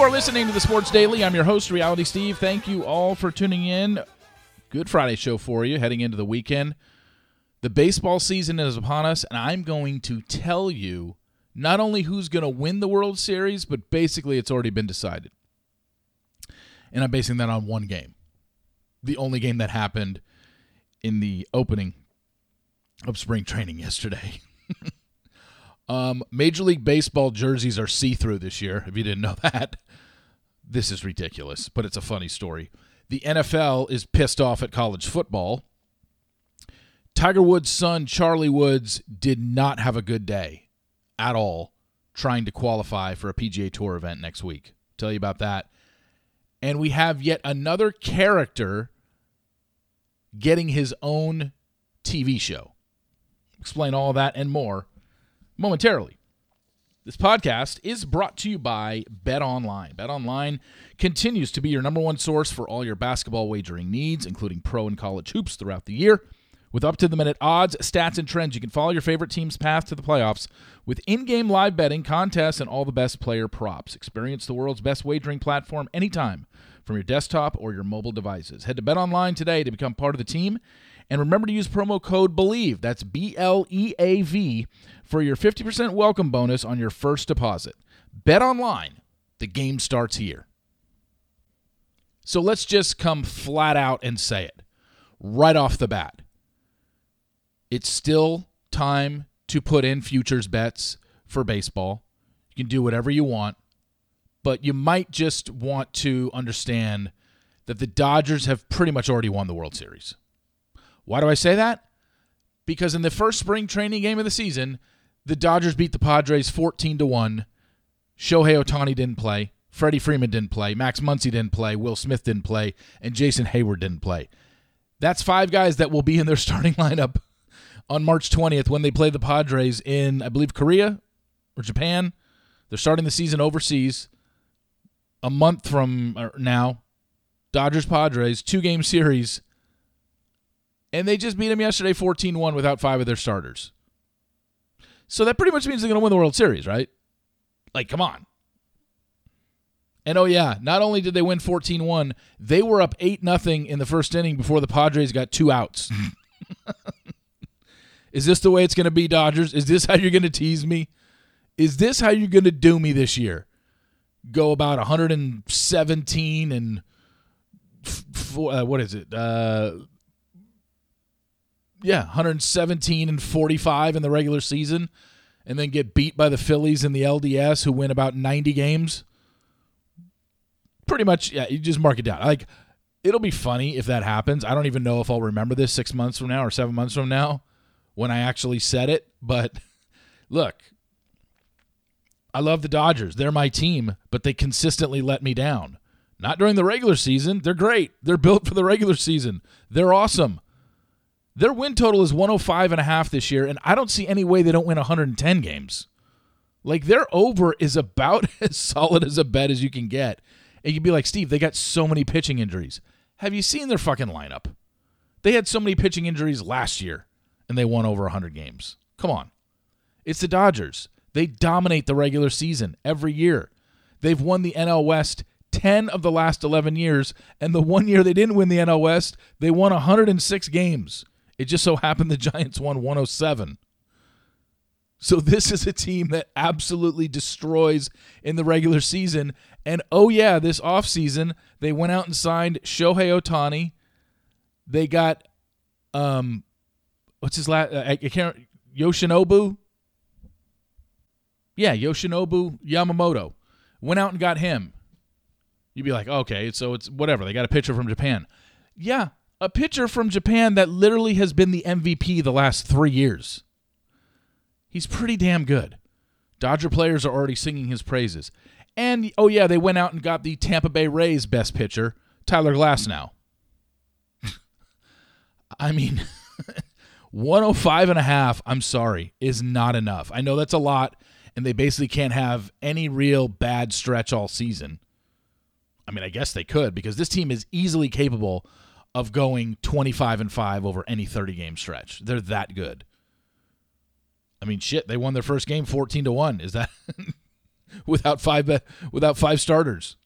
You are listening to the Sports Daily. I'm your host, Reality Steve. Thank you all for tuning in. Good Friday show for you heading into the weekend. The baseball season is upon us, and I'm going to tell you not only who's going to win the World Series, but basically it's already been decided. And I'm basing that on one game. The only game that happened in the opening of spring training yesterday. um, Major League Baseball jerseys are see through this year, if you didn't know that. This is ridiculous, but it's a funny story. The NFL is pissed off at college football. Tiger Woods' son, Charlie Woods, did not have a good day at all trying to qualify for a PGA Tour event next week. tell you about that. And we have yet another character getting his own TV show. Explain all that and more momentarily. This podcast is brought to you by Bet Online. Bet Online continues to be your number one source for all your basketball wagering needs, including pro and college hoops throughout the year. With up to the minute odds, stats, and trends, you can follow your favorite team's path to the playoffs with in game live betting, contests, and all the best player props. Experience the world's best wagering platform anytime from your desktop or your mobile devices. Head to Bet Online today to become part of the team. And remember to use promo code BLEAV, that's B L E A V, for your 50% welcome bonus on your first deposit. Bet Online, the game starts here. So let's just come flat out and say it right off the bat. It's still time to put in futures bets for baseball. You can do whatever you want, but you might just want to understand that the Dodgers have pretty much already won the World Series. Why do I say that? Because in the first spring training game of the season, the Dodgers beat the Padres 14 to 1. Shohei Ohtani didn't play. Freddie Freeman didn't play. Max Muncy didn't play. Will Smith didn't play. And Jason Heyward didn't play. That's five guys that will be in their starting lineup on March 20th when they play the Padres in, I believe, Korea or Japan. They're starting the season overseas a month from uh, now. Dodgers Padres, two game series. And they just beat them yesterday 14 1 without five of their starters. So that pretty much means they're going to win the World Series, right? Like, come on. And oh, yeah, not only did they win 14 1, they were up 8 0 in the first inning before the Padres got two outs. Is this the way it's going to be, Dodgers? Is this how you're going to tease me? Is this how you're going to do me this year? Go about 117 and four, uh, what is it? Uh, yeah, 117 and 45 in the regular season, and then get beat by the Phillies in the LDS, who win about 90 games. Pretty much, yeah. You just mark it down. Like, it'll be funny if that happens. I don't even know if I'll remember this six months from now or seven months from now when I actually said it. But look, I love the Dodgers. They're my team, but they consistently let me down. Not during the regular season. They're great. They're built for the regular season. They're awesome. Their win total is 105 and a half this year, and I don't see any way they don't win 110 games. Like their over is about as solid as a bet as you can get. And you'd be like, Steve, they got so many pitching injuries. Have you seen their fucking lineup? They had so many pitching injuries last year, and they won over 100 games. Come on. It's the Dodgers. They dominate the regular season every year. They've won the NL West 10 of the last 11 years, and the one year they didn't win the NL West, they won 106 games. It just so happened the Giants won 107. So this is a team that absolutely destroys in the regular season. And oh yeah, this offseason, they went out and signed Shohei Ohtani. They got um what's his last I can't Yoshinobu? Yeah, Yoshinobu Yamamoto. Went out and got him. You'd be like, okay, so it's whatever. They got a pitcher from Japan. Yeah, a pitcher from Japan that literally has been the MVP the last three years. He's pretty damn good. Dodger players are already singing his praises. And, oh, yeah, they went out and got the Tampa Bay Rays best pitcher, Tyler Glasnow. I mean, 105 and a half, I'm sorry, is not enough. I know that's a lot, and they basically can't have any real bad stretch all season. I mean, I guess they could because this team is easily capable of going 25 and 5 over any 30 game stretch. They're that good. I mean, shit, they won their first game 14 to 1. Is that without five without five starters.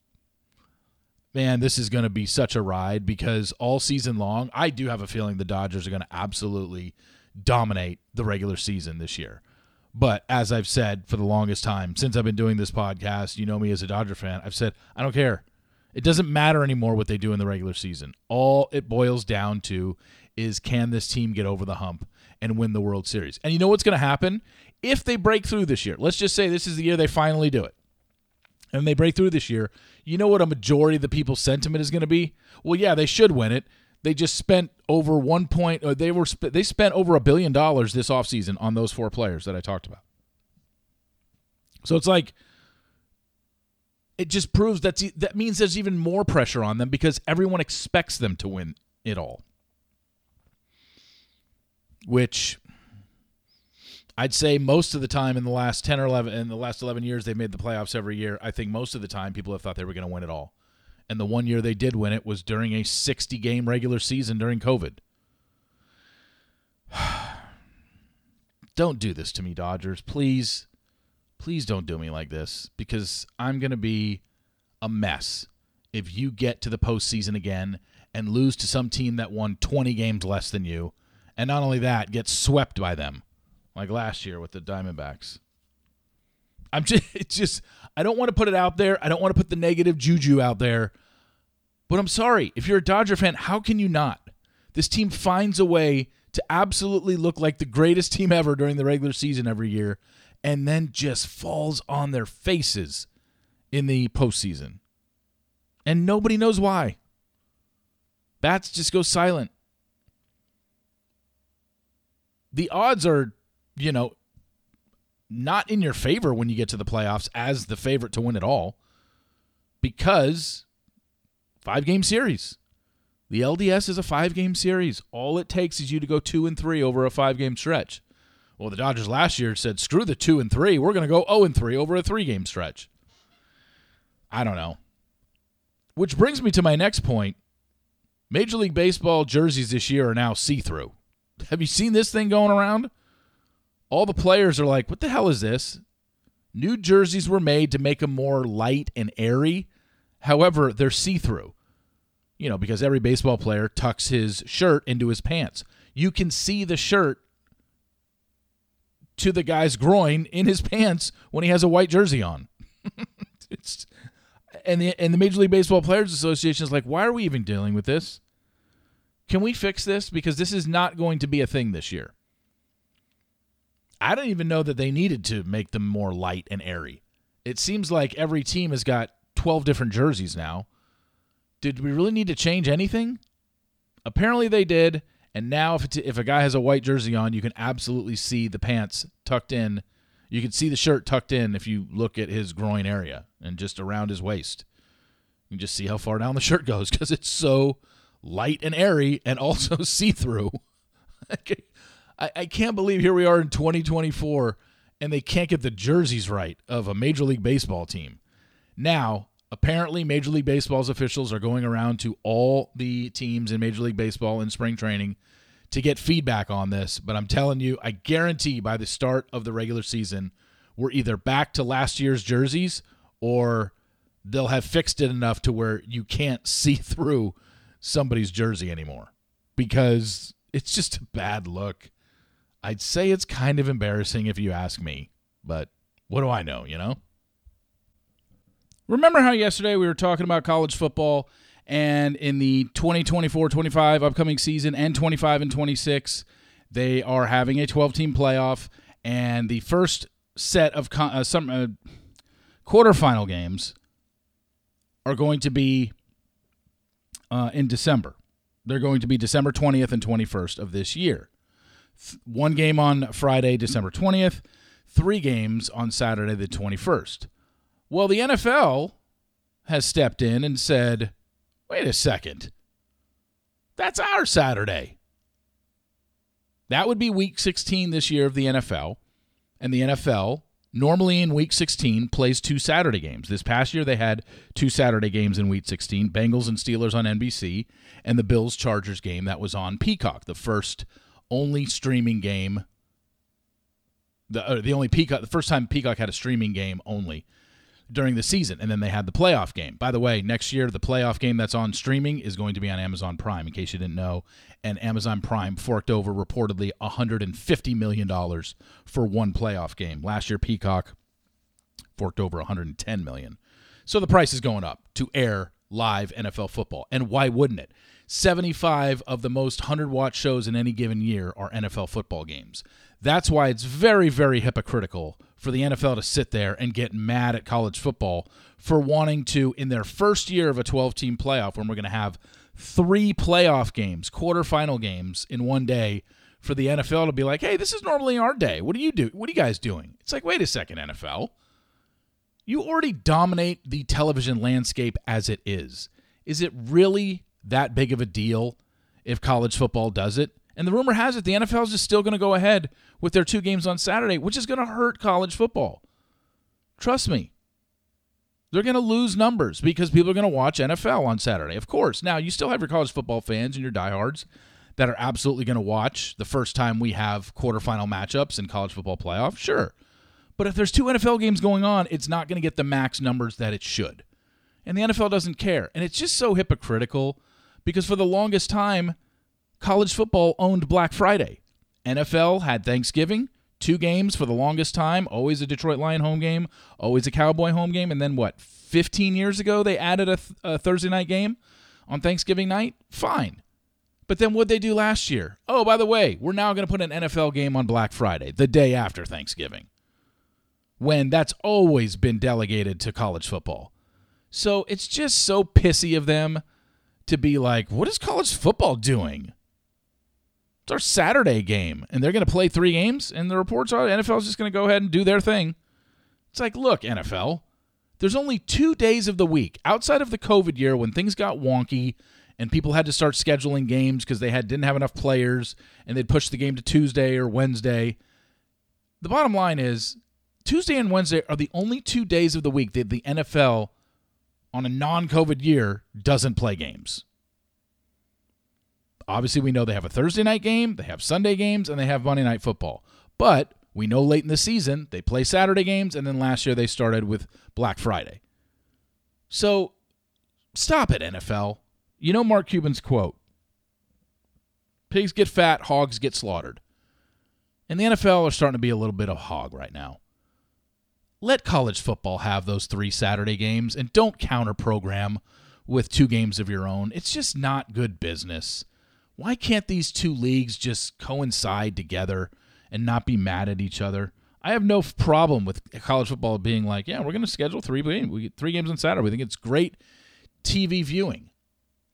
Man, this is going to be such a ride because all season long, I do have a feeling the Dodgers are going to absolutely dominate the regular season this year. But as I've said for the longest time since I've been doing this podcast, you know me as a Dodger fan, I've said I don't care. It doesn't matter anymore what they do in the regular season. All it boils down to is can this team get over the hump and win the World Series? And you know what's going to happen? If they break through this year, let's just say this is the year they finally do it, and they break through this year, you know what a majority of the people's sentiment is going to be? Well, yeah, they should win it. They just spent over one point. They were they spent over a billion dollars this offseason on those four players that I talked about. So it's like it just proves that that means there's even more pressure on them because everyone expects them to win it all. Which I'd say most of the time in the last 10 or 11 in the last 11 years they've made the playoffs every year. I think most of the time people have thought they were going to win it all. And the one year they did win it was during a 60 game regular season during COVID. don't do this to me, Dodgers. Please please don't do me like this because I'm going to be a mess if you get to the postseason again and lose to some team that won 20 games less than you. And not only that, get swept by them like last year with the Diamondbacks. I'm just, it's just, I don't want to put it out there. I don't want to put the negative juju out there. But I'm sorry. If you're a Dodger fan, how can you not? This team finds a way to absolutely look like the greatest team ever during the regular season every year and then just falls on their faces in the postseason. And nobody knows why. Bats just go silent. The odds are, you know, not in your favor when you get to the playoffs as the favorite to win it all because five game series. The LDS is a five game series. All it takes is you to go two and three over a five game stretch. Well, the Dodgers last year said, screw the two and three. We're going to go 0 and three over a three game stretch. I don't know. Which brings me to my next point. Major League Baseball jerseys this year are now see through. Have you seen this thing going around? All the players are like, what the hell is this? New jerseys were made to make them more light and airy. However, they're see through. You know, because every baseball player tucks his shirt into his pants. You can see the shirt to the guy's groin in his pants when he has a white jersey on. and the and the Major League Baseball Players Association is like, why are we even dealing with this? Can we fix this? Because this is not going to be a thing this year. I don't even know that they needed to make them more light and airy. It seems like every team has got 12 different jerseys now. Did we really need to change anything? Apparently they did, and now, if if a guy has a white jersey on, you can absolutely see the pants tucked in. You can see the shirt tucked in if you look at his groin area and just around his waist. You can just see how far down the shirt goes because it's so light and airy and also see through. I, I can't believe here we are in 2024 and they can't get the jerseys right of a Major League Baseball team. Now, apparently Major League Baseball's officials are going around to all the teams in Major League Baseball in spring training to get feedback on this. But I'm telling you, I guarantee by the start of the regular season, we're either back to last year's jerseys or they'll have fixed it enough to where you can't see through somebody's jersey anymore because it's just a bad look. I'd say it's kind of embarrassing if you ask me, but what do I know, you know? Remember how yesterday we were talking about college football and in the 2024-25 upcoming season and 25 and 26 they are having a 12 team playoff and the first set of con- uh, some uh, quarterfinal games are going to be uh, in December. They're going to be December 20th and 21st of this year. Th- one game on Friday, December 20th, three games on Saturday, the 21st. Well, the NFL has stepped in and said, wait a second. That's our Saturday. That would be week 16 this year of the NFL. And the NFL, normally in week 16, plays two Saturday games. This past year, they had two Saturday games in week 16 Bengals and Steelers on NBC, and the Bills Chargers game that was on Peacock, the first only streaming game. The, uh, the only Peacock, the first time Peacock had a streaming game only during the season. And then they had the playoff game. By the way, next year, the playoff game that's on streaming is going to be on Amazon Prime, in case you didn't know. And Amazon Prime forked over reportedly $150 million for one playoff game. Last year, Peacock forked over $110 million. So the price is going up to air live NFL football. And why wouldn't it? 75 of the most 100 watch shows in any given year are NFL football games. That's why it's very, very hypocritical for the NFL to sit there and get mad at college football for wanting to, in their first year of a 12 team playoff, when we're going to have three playoff games, quarterfinal games in one day, for the NFL to be like, hey, this is normally our day. What do you do? What are you guys doing? It's like, wait a second, NFL. You already dominate the television landscape as it is. Is it really that big of a deal if college football does it? And the rumor has it the NFL is just still going to go ahead with their two games on Saturday, which is going to hurt college football. Trust me. They're going to lose numbers because people are going to watch NFL on Saturday. Of course. Now, you still have your college football fans and your diehards that are absolutely going to watch the first time we have quarterfinal matchups in college football playoff. Sure. But if there's two NFL games going on, it's not going to get the max numbers that it should. And the NFL doesn't care. And it's just so hypocritical because for the longest time, college football owned Black Friday. NFL had Thanksgiving, two games for the longest time, always a Detroit Lion home game, always a Cowboy home game. And then what, 15 years ago, they added a, th- a Thursday night game on Thanksgiving night? Fine. But then what they do last year? Oh, by the way, we're now going to put an NFL game on Black Friday, the day after Thanksgiving, when that's always been delegated to college football. So it's just so pissy of them to be like, what is college football doing? It's our Saturday game, and they're going to play three games, and the reports are NFL is just going to go ahead and do their thing. It's like, look, NFL, there's only two days of the week outside of the COVID year when things got wonky and people had to start scheduling games because they had didn't have enough players and they'd push the game to Tuesday or Wednesday. The bottom line is Tuesday and Wednesday are the only two days of the week that the NFL on a non-COVID year doesn't play games. Obviously, we know they have a Thursday night game, they have Sunday games, and they have Monday night football. But we know late in the season they play Saturday games, and then last year they started with Black Friday. So stop it, NFL. You know Mark Cuban's quote Pigs get fat, hogs get slaughtered. And the NFL are starting to be a little bit of hog right now. Let college football have those three Saturday games and don't counter program with two games of your own. It's just not good business. Why can't these two leagues just coincide together and not be mad at each other? I have no problem with college football being like, yeah, we're going to schedule three games. We get three games on Saturday. We think it's great TV viewing.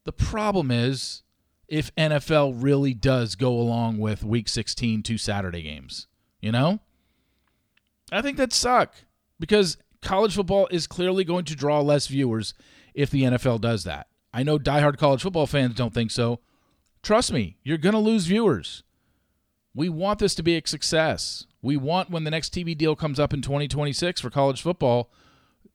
The problem is if NFL really does go along with Week 16 two Saturday games, you know, I think that suck because college football is clearly going to draw less viewers if the NFL does that. I know diehard college football fans don't think so. Trust me, you're going to lose viewers. We want this to be a success. We want when the next TV deal comes up in 2026 for college football,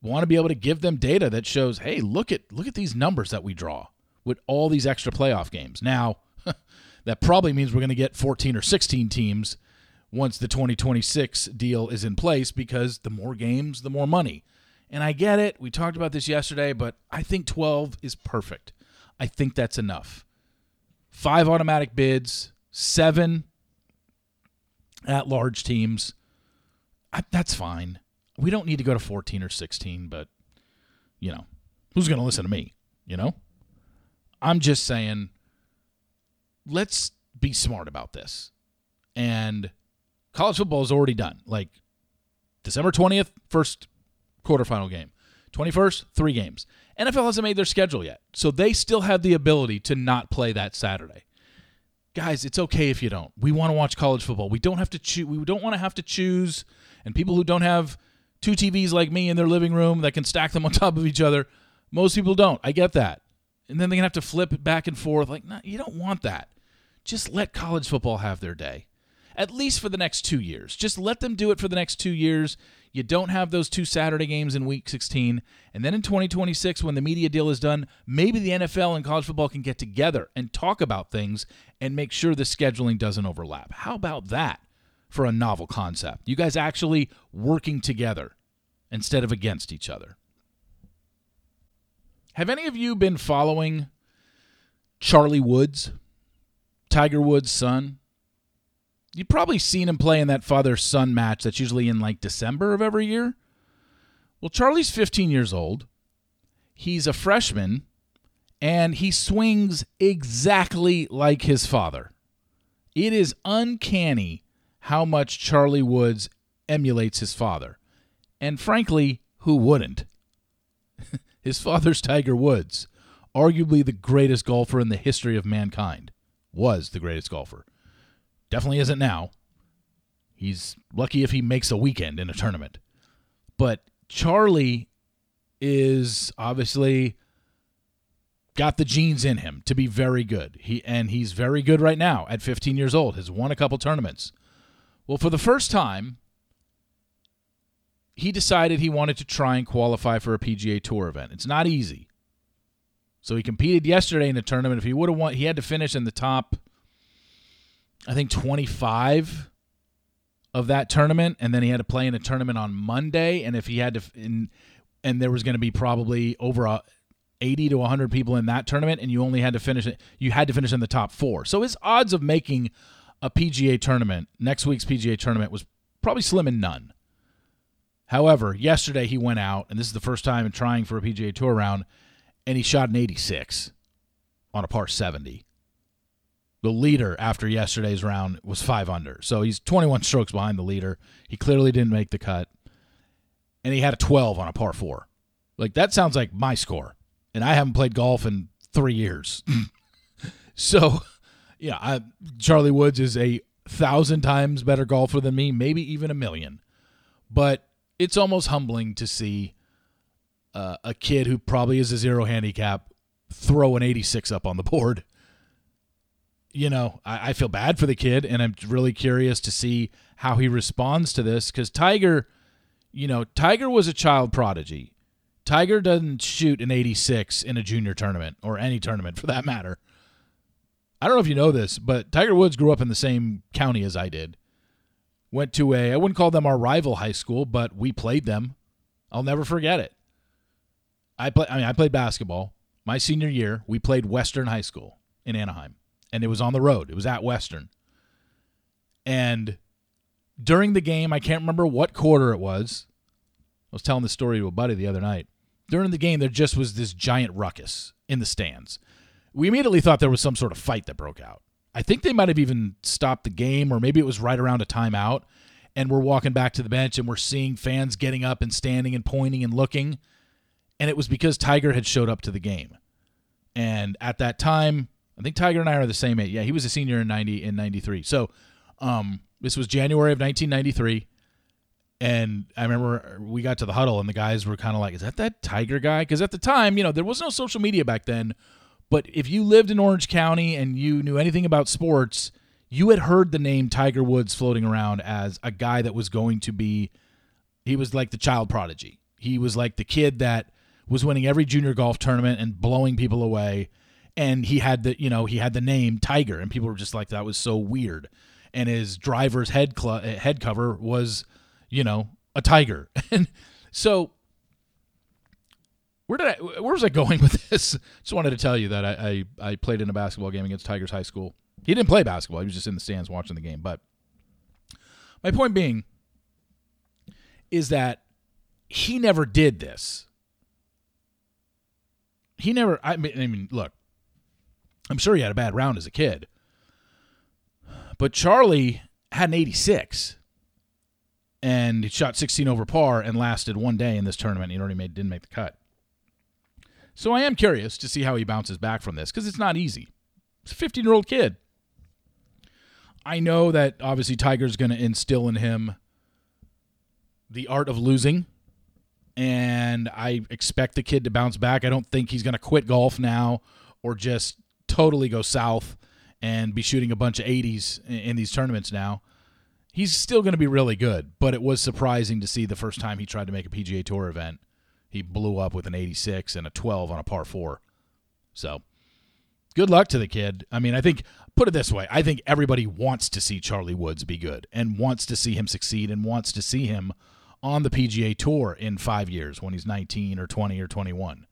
want to be able to give them data that shows, "Hey, look at look at these numbers that we draw with all these extra playoff games." Now, that probably means we're going to get 14 or 16 teams once the 2026 deal is in place because the more games, the more money. And I get it. We talked about this yesterday, but I think 12 is perfect. I think that's enough five automatic bids, seven at large teams. I, that's fine. We don't need to go to 14 or 16, but, you know, who's going to listen to me? You know? I'm just saying, let's be smart about this. And college football is already done. Like December 20th, first quarterfinal game. 21st, three games. NFL hasn't made their schedule yet, so they still have the ability to not play that Saturday. Guys, it's okay if you don't. We want to watch college football. We don't have to choose. We don't want to have to choose. And people who don't have two TVs like me in their living room that can stack them on top of each other, most people don't. I get that. And then they're gonna have to flip back and forth. Like, no, you don't want that. Just let college football have their day at least for the next two years. Just let them do it for the next two years. You don't have those two Saturday games in week 16. And then in 2026, when the media deal is done, maybe the NFL and college football can get together and talk about things and make sure the scheduling doesn't overlap. How about that for a novel concept? You guys actually working together. instead of against each other. Have any of you been following Charlie Woods, Tiger Woods' son? You've probably seen him play in that father son match that's usually in like December of every year. Well, Charlie's 15 years old. He's a freshman and he swings exactly like his father. It is uncanny how much Charlie Woods emulates his father. And frankly, who wouldn't? his father's Tiger Woods, arguably the greatest golfer in the history of mankind, was the greatest golfer. Definitely isn't now. He's lucky if he makes a weekend in a tournament. But Charlie is obviously got the genes in him to be very good. He and he's very good right now at 15 years old. Has won a couple tournaments. Well, for the first time, he decided he wanted to try and qualify for a PGA Tour event. It's not easy. So he competed yesterday in a tournament. If he would have won, he had to finish in the top I think 25 of that tournament, and then he had to play in a tournament on Monday. And if he had to, in, and there was going to be probably over a 80 to 100 people in that tournament, and you only had to finish it, you had to finish in the top four. So his odds of making a PGA tournament, next week's PGA tournament, was probably slim and none. However, yesterday he went out, and this is the first time in trying for a PGA Tour round, and he shot an 86 on a par 70 the leader after yesterday's round was five under. So he's 21 strokes behind the leader. He clearly didn't make the cut. And he had a 12 on a par four. Like, that sounds like my score. And I haven't played golf in three years. so, yeah, I, Charlie Woods is a thousand times better golfer than me, maybe even a million. But it's almost humbling to see uh, a kid who probably is a zero handicap throw an 86 up on the board you know, I, I, feel bad for the kid, and I'm really curious to see how he responds to this because Tiger, you know, Tiger was a child prodigy. Tiger doesn't shoot an 86 in a junior tournament or any tournament for that matter. I don't know if you know this, but Tiger Woods grew up in the same county as I did. Went to a, I wouldn't call them our rival high school, but we played them. I'll never forget it. I play, I mean, I played basketball. My senior year, we played Western High School in Anaheim and it was on the road. It was at Western. And during the game, I can't remember what quarter it was. I was telling the story to a buddy the other night. During the game, there just was this giant ruckus in the stands. We immediately thought there was some sort of fight that broke out. I think they might have even stopped the game, or maybe it was right around a timeout. And we're walking back to the bench and we're seeing fans getting up and standing and pointing and looking. And it was because Tiger had showed up to the game. And at that time, I think Tiger and I are the same age. Yeah, he was a senior in 90 in 93. So, um, this was January of 1993 and I remember we got to the huddle and the guys were kind of like, "Is that that Tiger guy?" Because at the time, you know, there was no social media back then. But if you lived in Orange County and you knew anything about sports, you had heard the name Tiger Woods floating around as a guy that was going to be. He was like the child prodigy. He was like the kid that was winning every junior golf tournament and blowing people away and he had the you know he had the name Tiger, and people were just like that was so weird. And his driver's head cl- uh, head cover was, you know, a tiger, and so where did I where was I going with this? Just wanted to tell you that I, I, I played in a basketball game against Tigers High School. He didn't play basketball; he was just in the stands watching the game. But my point being is that he never did this. He never. I mean, I mean, look, I'm sure he had a bad round as a kid. But Charlie had an 86 and he shot 16 over par and lasted one day in this tournament. He already made, didn't make the cut. So I am curious to see how he bounces back from this because it's not easy. It's a 15 year old kid. I know that obviously Tiger's going to instill in him the art of losing, and I expect the kid to bounce back. I don't think he's going to quit golf now or just totally go south and be shooting a bunch of 80s in these tournaments now. He's still going to be really good, but it was surprising to see the first time he tried to make a PGA Tour event, he blew up with an 86 and a 12 on a par 4. So, good luck to the kid. I mean, I think put it this way, I think everybody wants to see Charlie Woods be good and wants to see him succeed and wants to see him on the PGA Tour in five years when he's 19 or 20 or 21.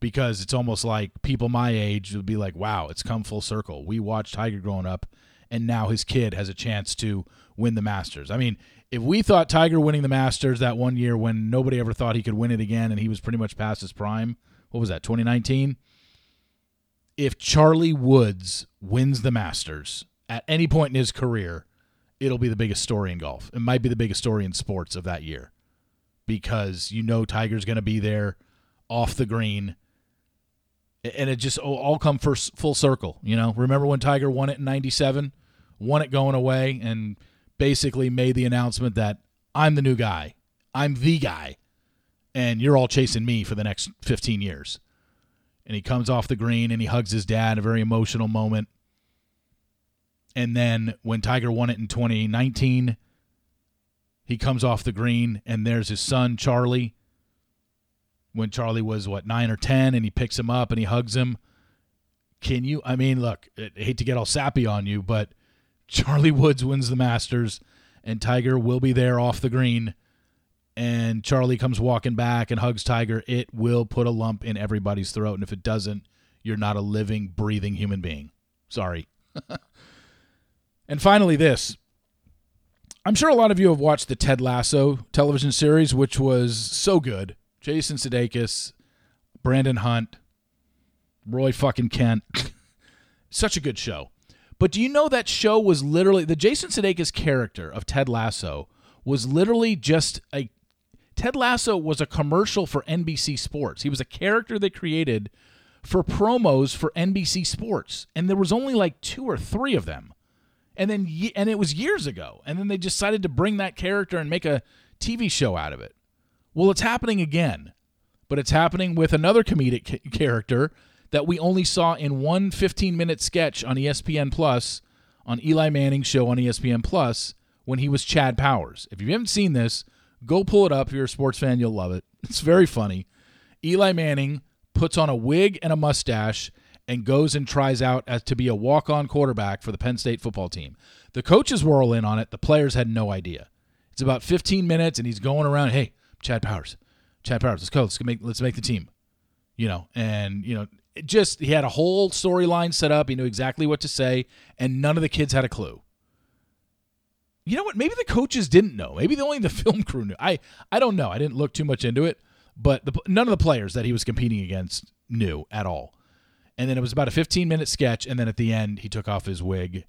Because it's almost like people my age would be like, wow, it's come full circle. We watched Tiger growing up, and now his kid has a chance to win the Masters. I mean, if we thought Tiger winning the Masters that one year when nobody ever thought he could win it again and he was pretty much past his prime, what was that, 2019? If Charlie Woods wins the Masters at any point in his career, it'll be the biggest story in golf. It might be the biggest story in sports of that year because you know Tiger's going to be there off the green. And it just all come first full circle, you know. Remember when Tiger won it in '97, won it going away, and basically made the announcement that I'm the new guy, I'm the guy, and you're all chasing me for the next 15 years. And he comes off the green and he hugs his dad, a very emotional moment. And then when Tiger won it in 2019, he comes off the green and there's his son, Charlie. When Charlie was, what, nine or 10, and he picks him up and he hugs him. Can you? I mean, look, I hate to get all sappy on you, but Charlie Woods wins the Masters and Tiger will be there off the green. And Charlie comes walking back and hugs Tiger. It will put a lump in everybody's throat. And if it doesn't, you're not a living, breathing human being. Sorry. And finally, this. I'm sure a lot of you have watched the Ted Lasso television series, which was so good. Jason Sudeikis, Brendan Hunt, Roy fucking Kent. Such a good show. But do you know that show was literally the Jason Sudeikis character of Ted Lasso was literally just a Ted Lasso was a commercial for NBC Sports. He was a character they created for promos for NBC Sports, and there was only like two or three of them and then and it was years ago and then they decided to bring that character and make a tv show out of it well it's happening again but it's happening with another comedic character that we only saw in one 15 minute sketch on espn plus on eli manning's show on espn plus when he was chad powers if you haven't seen this go pull it up if you're a sports fan you'll love it it's very funny eli manning puts on a wig and a mustache and goes and tries out as to be a walk-on quarterback for the Penn State football team. The coaches were all in on it. The players had no idea. It's about 15 minutes, and he's going around. Hey, Chad Powers, Chad Powers, let's go. Let's make let's make the team. You know, and you know, just he had a whole storyline set up. He knew exactly what to say, and none of the kids had a clue. You know what? Maybe the coaches didn't know. Maybe the only the film crew knew. I I don't know. I didn't look too much into it, but the, none of the players that he was competing against knew at all and then it was about a 15 minute sketch and then at the end he took off his wig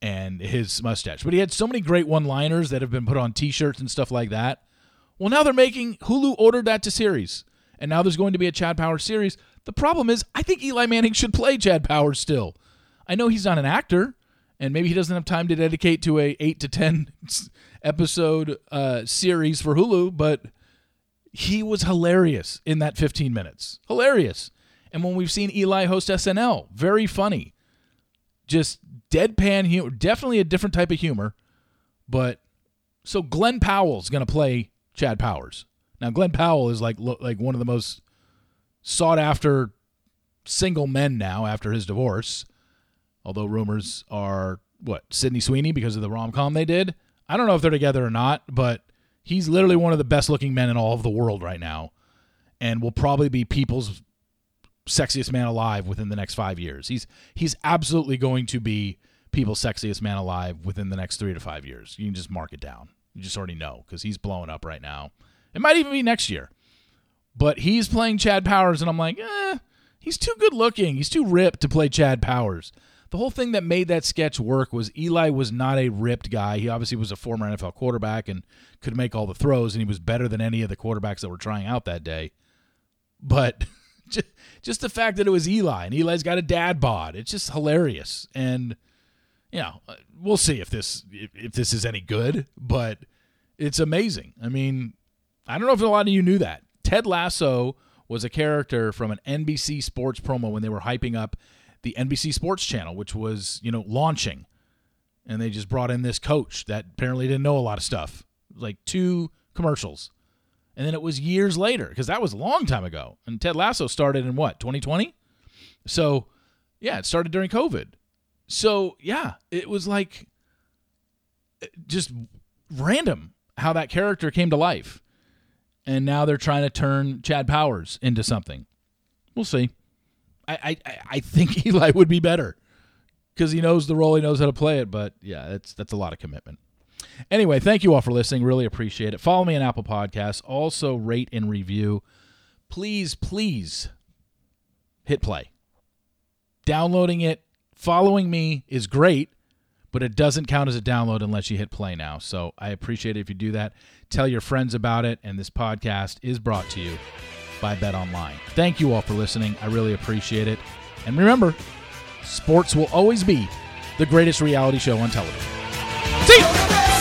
and his mustache but he had so many great one liners that have been put on t-shirts and stuff like that well now they're making hulu ordered that to series and now there's going to be a chad powers series the problem is i think eli manning should play chad powers still i know he's not an actor and maybe he doesn't have time to dedicate to a 8 to 10 episode uh, series for hulu but he was hilarious in that 15 minutes hilarious and when we've seen Eli host SNL, very funny. Just deadpan humor, definitely a different type of humor. But so Glen Powell's going to play Chad Powers. Now Glen Powell is like like one of the most sought after single men now after his divorce. Although rumors are what Sydney Sweeney because of the rom com they did. I don't know if they're together or not, but he's literally one of the best looking men in all of the world right now, and will probably be people's sexiest man alive within the next five years. He's he's absolutely going to be people's sexiest man alive within the next three to five years. You can just mark it down. You just already know because he's blowing up right now. It might even be next year. But he's playing Chad Powers, and I'm like, eh, he's too good looking. He's too ripped to play Chad Powers. The whole thing that made that sketch work was Eli was not a ripped guy. He obviously was a former NFL quarterback and could make all the throws, and he was better than any of the quarterbacks that were trying out that day. But just, just the fact that it was Eli and Eli's got a dad bod. It's just hilarious. And you know, uh, we'll see if this if, if this is any good, but it's amazing. I mean, I don't know if a lot of you knew that. Ted Lasso was a character from an NBC Sports promo when they were hyping up the NBC Sports channel, which was, you know, launching. And they just brought in this coach that apparently didn't know a lot of stuff. Like two commercials. And then it was years later because that was a long time ago. And Ted Lasso started in what, 2020? So, yeah, it started during COVID. So, yeah, it was like uh, just random. how that character came to life. And now they're trying to turn Chad Powers into something. We'll see. I, I, I think Eli would be better because he knows the role, he knows how to play it. But yeah, that's that's a lot of commitment. Anyway, thank you all for listening. Really appreciate it. Follow me on Apple Podcasts. Also, rate and review. Please, please hit play. Downloading it, following me is great, but it doesn't count as a download unless you hit play now. So I appreciate it if you do that. Tell your friends about it. And this podcast is brought to you by Bet Online. Thank you all for listening. I really appreciate it. And remember, sports will always be the greatest reality show on television. See you!